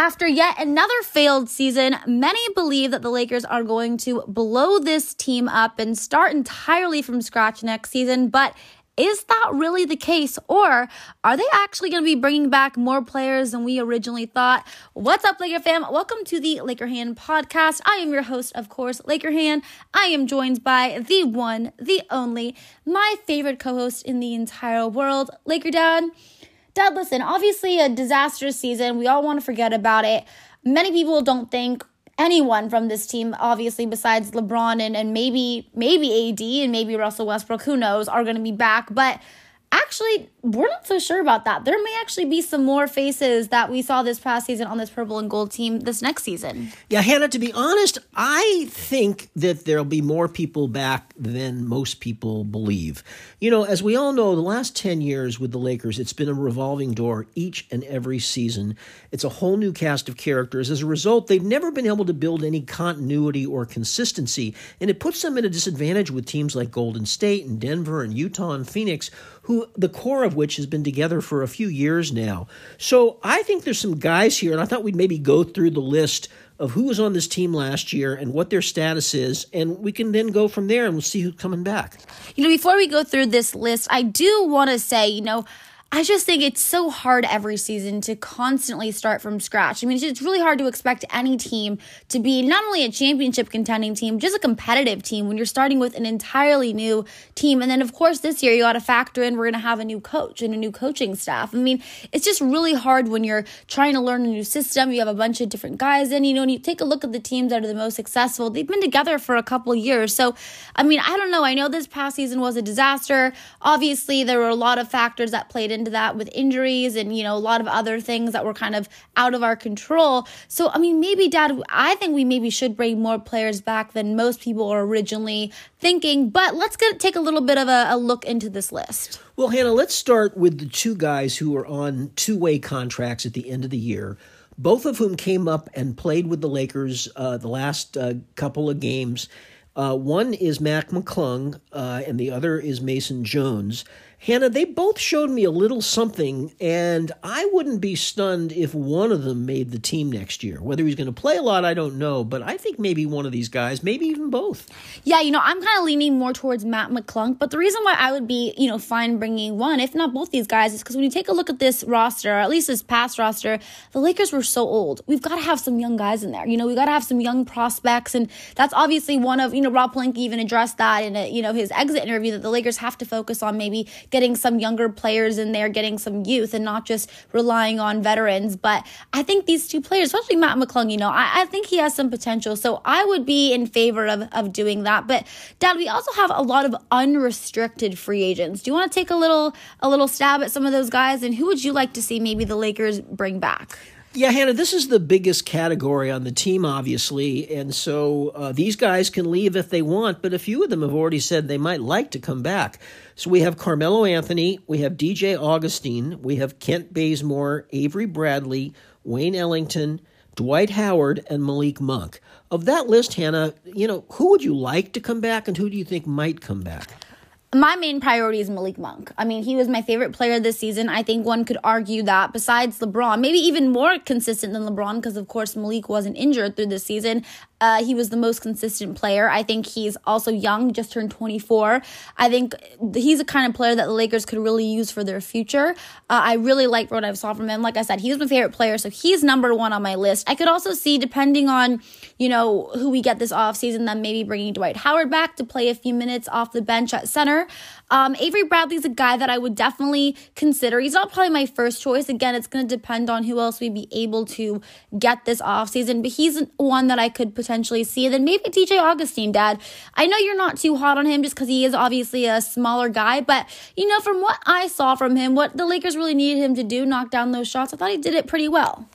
After yet another failed season, many believe that the Lakers are going to blow this team up and start entirely from scratch next season. But is that really the case? Or are they actually going to be bringing back more players than we originally thought? What's up, Laker fam? Welcome to the Laker Hand podcast. I am your host, of course, Laker Hand. I am joined by the one, the only, my favorite co host in the entire world, Laker Dad. Dad, listen, obviously a disastrous season. We all want to forget about it. Many people don't think anyone from this team, obviously besides LeBron and, and maybe maybe AD and maybe Russell Westbrook, who knows, are going to be back. But actually, we're not so sure about that. There may actually be some more faces that we saw this past season on this purple and gold team this next season. Yeah, Hannah, to be honest, I think that there'll be more people back than most people believe. You know, as we all know, the last 10 years with the Lakers, it's been a revolving door each and every season. It's a whole new cast of characters. As a result, they've never been able to build any continuity or consistency, and it puts them at a disadvantage with teams like Golden State and Denver and Utah and Phoenix, who the core of which has been together for a few years now. So I think there's some guys here, and I thought we'd maybe go through the list of who was on this team last year and what their status is, and we can then go from there and we'll see who's coming back. You know, before we go through this list, I do want to say, you know, I just think it's so hard every season to constantly start from scratch. I mean, it's really hard to expect any team to be not only a championship contending team, just a competitive team when you're starting with an entirely new team. And then, of course, this year you got to factor in we're going to have a new coach and a new coaching staff. I mean, it's just really hard when you're trying to learn a new system. You have a bunch of different guys, and you know, when you take a look at the teams that are the most successful, they've been together for a couple years. So, I mean, I don't know. I know this past season was a disaster. Obviously, there were a lot of factors that played into that with injuries and, you know, a lot of other things that were kind of out of our control. So, I mean, maybe, Dad, I think we maybe should bring more players back than most people are originally thinking. But let's get take a little bit of a, a look into this list. Well, Hannah, let's start with the two guys who are on two way contracts at the end of the year both of whom came up and played with the Lakers uh, the last uh, couple of games. Uh, one is Mac McClung, uh, and the other is Mason Jones. Hannah, they both showed me a little something, and I wouldn't be stunned if one of them made the team next year. Whether he's going to play a lot, I don't know, but I think maybe one of these guys, maybe even both. Yeah, you know, I'm kind of leaning more towards Mac McClung, but the reason why I would be, you know, fine bringing one, if not both these guys, is because when you take a look at this roster, or at least this past roster, the Lakers were so old. We've got to have some young guys in there. You know, we got to have some young prospects, and that's obviously one of, you know, Rob Pelinka even addressed that in, a, you know, his exit interview that the Lakers have to focus on maybe getting some younger players in there, getting some youth, and not just relying on veterans. But I think these two players, especially Mac McClung, you know, I, I think he has some potential. So I would be in favor of, of doing that. But Dad, we also have a lot of unrestricted free agents. Do you want to take a little a little stab at some of those guys? And who would you like to see maybe the Lakers bring back? Yeah, Hannah, this is the biggest category on the team, obviously. And so uh, these guys can leave if they want, but a few of them have already said they might like to come back. So we have Carmelo Anthony, we have DJ Augustin, we have Kent Bazemore, Avery Bradley, Wayne Ellington, Dwight Howard, and Malik Monk. Of that list, Hannah, you know, who would you like to come back and who do you think might come back? My main priority is Malik Monk. I mean, he was my favorite player this season. I think one could argue that besides LeBron, maybe even more consistent than LeBron, because of course Malik wasn't injured through this season. Uh, he was the most consistent player. I think he's also young, just turned 24. I think he's the kind of player that the Lakers could really use for their future. Uh, I really like what I saw from him. Like I said, he's my favorite player, so he's number one on my list. I could also see, depending on, you know, who we get this offseason, then maybe bringing Dwight Howard back to play a few minutes off the bench at center. Um, Avery Bradley's a guy that I would definitely consider. He's not probably my first choice. Again, it's going to depend on who else we'd be able to get this offseason, but he's one that I could potentially see. And then maybe DJ Augustin, Dad. I know you're not too hot on him just because he is obviously a smaller guy, but you know, from what I saw from him, what the Lakers really needed him to do, knock down those shots, I thought he did it pretty well.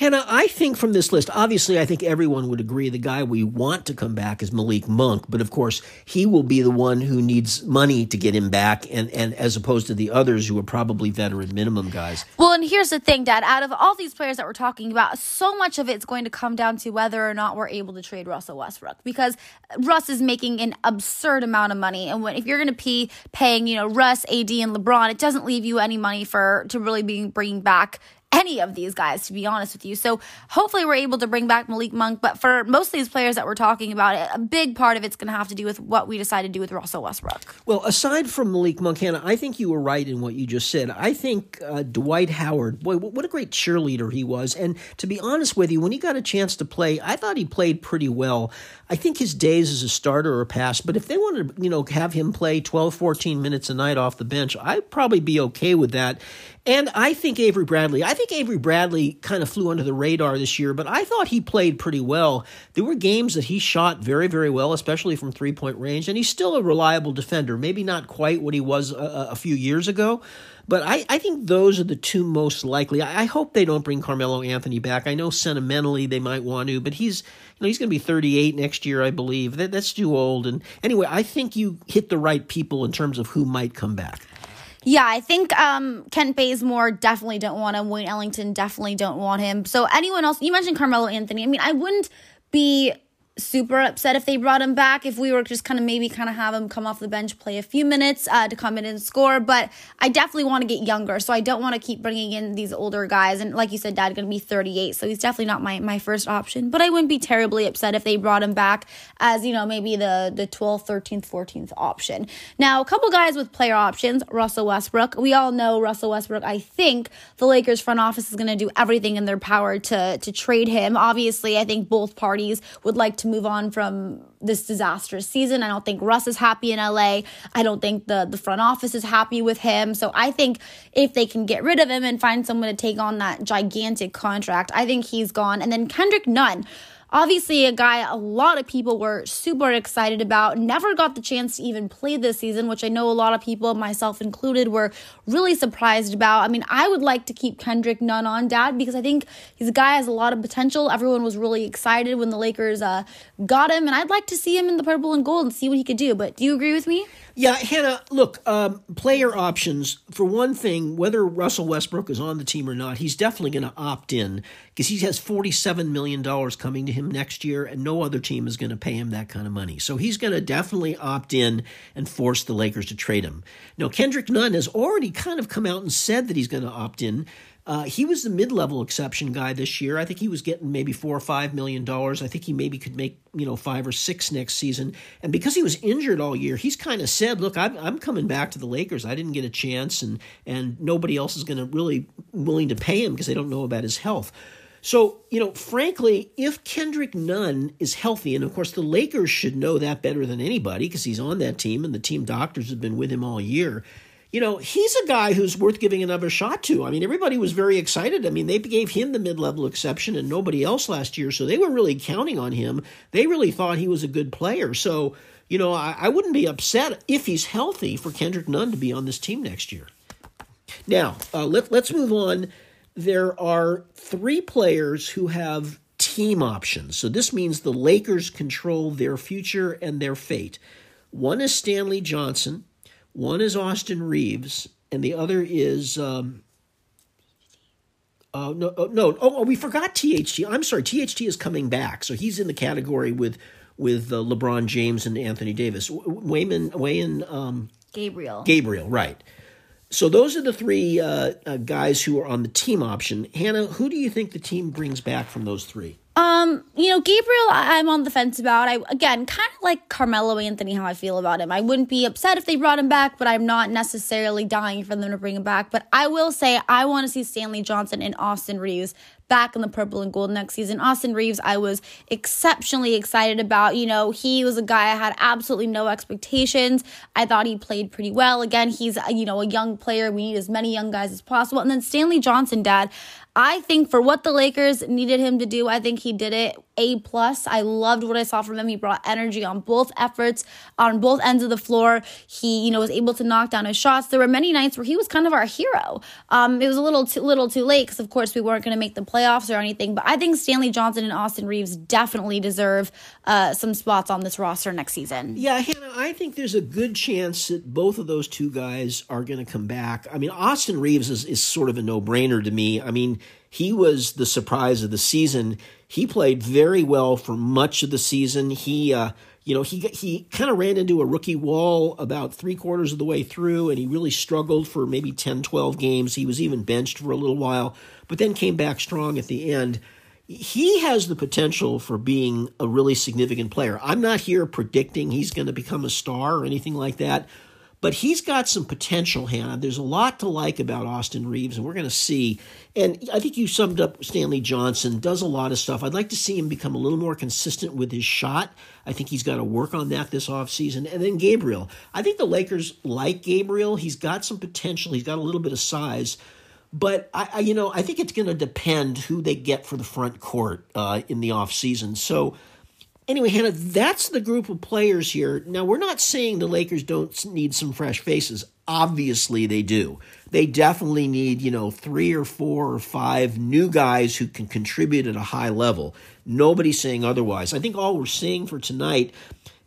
Hannah, I think from this list, obviously, I think everyone would agree the guy we want to come back is Malik Monk, but of course, he will be the one who needs money to get him back, and, and as opposed to the others who are probably veteran minimum guys. Well, and here's the thing, Dad. Out of all these players that we're talking about, so much of it's going to come down to whether or not we're able to trade Russell Westbrook because Russ is making an absurd amount of money, and when, if you're going to be paying, you know, Russ, AD, and LeBron, it doesn't leave you any money for to really be bringing back any of these guys, to be honest with you. So hopefully we're able to bring back Malik Monk. But for most of these players that we're talking about, a big part of it's going to have to do with what we decide to do with Russell Westbrook. Well, aside from Malik Monk, Hannah, I think you were right in what you just said. I think uh, Dwight Howard, boy, what a great cheerleader he was. And to be honest with you, when he got a chance to play, I thought he played pretty well. I think his days as a starter are past, but if they wanted to, you know, have him play 12, 14 minutes a night off the bench, I'd probably be okay with that. And I think Avery Bradley, I think Avery Bradley kind of flew under the radar this year, but I thought he played pretty well. There were games that he shot very, very well, especially from three point range, and he's still a reliable defender. Maybe not quite what he was a, a few years ago, but I, I think those are the two most likely. I, I hope they don't bring Carmelo Anthony back. I know sentimentally they might want to, but he's you know he's going to be 38 next year, I believe. That, that's too old. And anyway, I think you hit the right people in terms of who might come back. Yeah, I think um, Kent Bazemore definitely don't want him. Wayne Ellington definitely don't want him. So anyone else? You mentioned Carmelo Anthony. I mean, I wouldn't be super upset if they brought him back. If we were just kind of maybe kind of have him come off the bench, play a few minutes uh, to come in and score. But I definitely want to get younger, so I don't want to keep bringing in these older guys. And like you said, Dad going to be 38, so he's definitely not my my first option. But I wouldn't be terribly upset if they brought him back as you know maybe the the 12th, 13th, 14th option. Now a couple guys with player options: Russell Westbrook. We all know Russell Westbrook. I think the Lakers front office is going to do everything in their power to to trade him. Obviously, I think both parties would like to move on from this disastrous season. I don't think Russ is happy in LA. I don't think the the front office is happy with him. So I think if they can get rid of him and find someone to take on that gigantic contract, I think he's gone. And then Kendrick Nunn. Obviously, a guy a lot of people were super excited about, never got the chance to even play this season, which I know a lot of people, myself included, were really surprised about. I mean, I would like to keep Kendrick Nunn on, Dad, because I think he's a guy has a lot of potential. Everyone was really excited when the Lakers uh, got him, and I'd like to see him in the purple and gold and see what he could do. But do you agree with me? Yeah, Hannah, look, um, player options. For one thing, whether Russell Westbrook is on the team or not, he's definitely going to opt in because he has $47 million coming to him next year, and no other team is going to pay him that kind of money. So he's going to definitely opt in and force the Lakers to trade him. Now, Kendrick Nunn has already kind of come out and said that he's going to opt in. Uh, he was the mid-level exception guy this year. I think he was getting maybe four or five million dollars. I think he maybe could make you know five or six next season. And because he was injured all year, he's kind of said, "Look, I'm, I'm coming back to the Lakers. I didn't get a chance, and and nobody else is going to really willing to pay him because they don't know about his health." So, you know, frankly, if Kendrick Nunn is healthy, and of course the Lakers should know that better than anybody because he's on that team and the team doctors have been with him all year you know, he's a guy who's worth giving another shot to. I mean, everybody was very excited. I mean, they gave him the mid level exception and nobody else last year, so they were really counting on him. They really thought he was a good player. So, you know, I, I wouldn't be upset if he's healthy for Kendrick Nunn to be on this team next year. Now, uh, let, let's move on. There are three players who have team options. So this means the Lakers control their future and their fate. One is Stanley Johnson. One is Austin Reaves, and the other is um, uh, no, oh, no. Oh, oh, we forgot THT. I'm sorry. THT is coming back, so he's in the category with with uh, LeBron James and Anthony Davis. Wayman, Wayne, um, Gabriel. Gabriel, right. So those are the three uh, uh, guys who are on the team option. Hannah, who do you think the team brings back from those three? Um, you know, Gabriel, I'm on the fence about. I again, kind of like Carmelo Anthony, how I feel about him. I wouldn't be upset if they brought him back, but I'm not necessarily dying for them to bring him back. But I will say, I want to see Stanley Johnson and Austin Reaves back in the purple and gold next season. Austin Reaves, I was exceptionally excited about. You know, he was a guy I had absolutely no expectations. I thought he played pretty well. Again, he's, you know, a young player. We need as many young guys as possible. And then Stanley Johnson, dad, I think for what the Lakers needed him to do, I think he did it a plus. I loved what I saw from him. He brought energy on both efforts, on both ends of the floor. He, you know, was able to knock down his shots. There were many nights where he was kind of our hero. Um, it was a little too little too late because, of course, we weren't going to make the playoffs or anything. But I think Stanley Johnson and Austin Reaves definitely deserve uh, some spots on this roster next season. Yeah, Hannah, I think there's a good chance that both of those two guys are going to come back. I mean, Austin Reaves is, is sort of a no brainer to me. I mean, he was the surprise of the season. He played very well for much of the season. He, uh, you know, he he kind of ran into a rookie wall about three quarters of the way through, and he really struggled for maybe 10, 12 games. He was even benched for a little while. but then came back strong at the end. He has the potential for being a really significant player. I'm not here predicting he's going to become a star or anything like that, but he's got some potential, Hannah. There's a lot to like about Austin Reaves, and we're going to see. And I think you summed up Stanley Johnson, does a lot of stuff. I'd like to see him become a little more consistent with his shot. I think he's got to work on that this offseason. And then Gabriel. I think the Lakers like Gabriel. He's got some potential, he's got a little bit of size. But I, I you know, I think it's going to depend who they get for the front court uh, in the offseason. So anyway, Hannah, that's the group of players here. Now, we're not saying the Lakers don't need some fresh faces. Obviously, they do. They definitely need, you know, three or four or five new guys who can contribute at a high level. Nobody's saying otherwise. I think all we're saying for tonight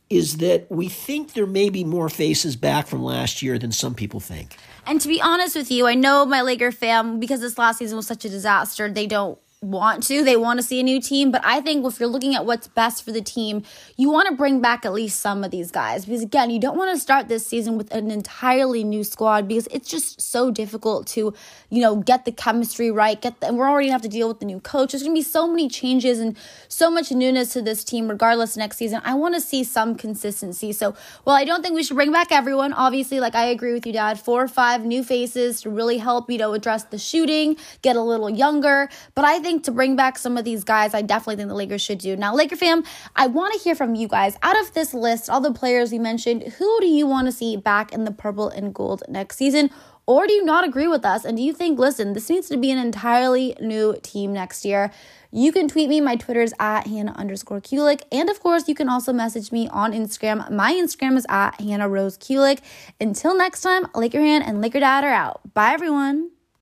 is that we think there may be more faces back from last year than some people think. And to be honest with you, I know my Laker fam, because this last season was such a disaster, they don't want to. They want to see a new team. But I think if you're looking at what's best for the team, you want to bring back at least some of these guys. Because again, you don't want to start this season with an entirely new squad because it's just so difficult to, you know, get the chemistry right. Get the, and we're already gonna have to deal with the new coach. There's gonna be so many changes and so much newness to this team, regardless next season. I want to see some consistency. So while I don't think we should bring back everyone, obviously, like I agree with you, Dad, four or five new faces to really help, you know, address the shooting, get a little younger. But I think think to bring back some of these guys, I definitely think the Lakers should do. Now, Laker fam, I want to hear from you guys. Out of this list, all the players we mentioned, who do you want to see back in the purple and gold next season? Or do you not agree with us? And do you think, listen, this needs to be an entirely new team next year? You can tweet me. My Twitter is at Hannah underscore Kulik. And of course, you can also message me on Instagram. My Instagram is at Hannah Rose Kulik. Until next time, Laker Hand and Laker Dad are out. Bye, everyone.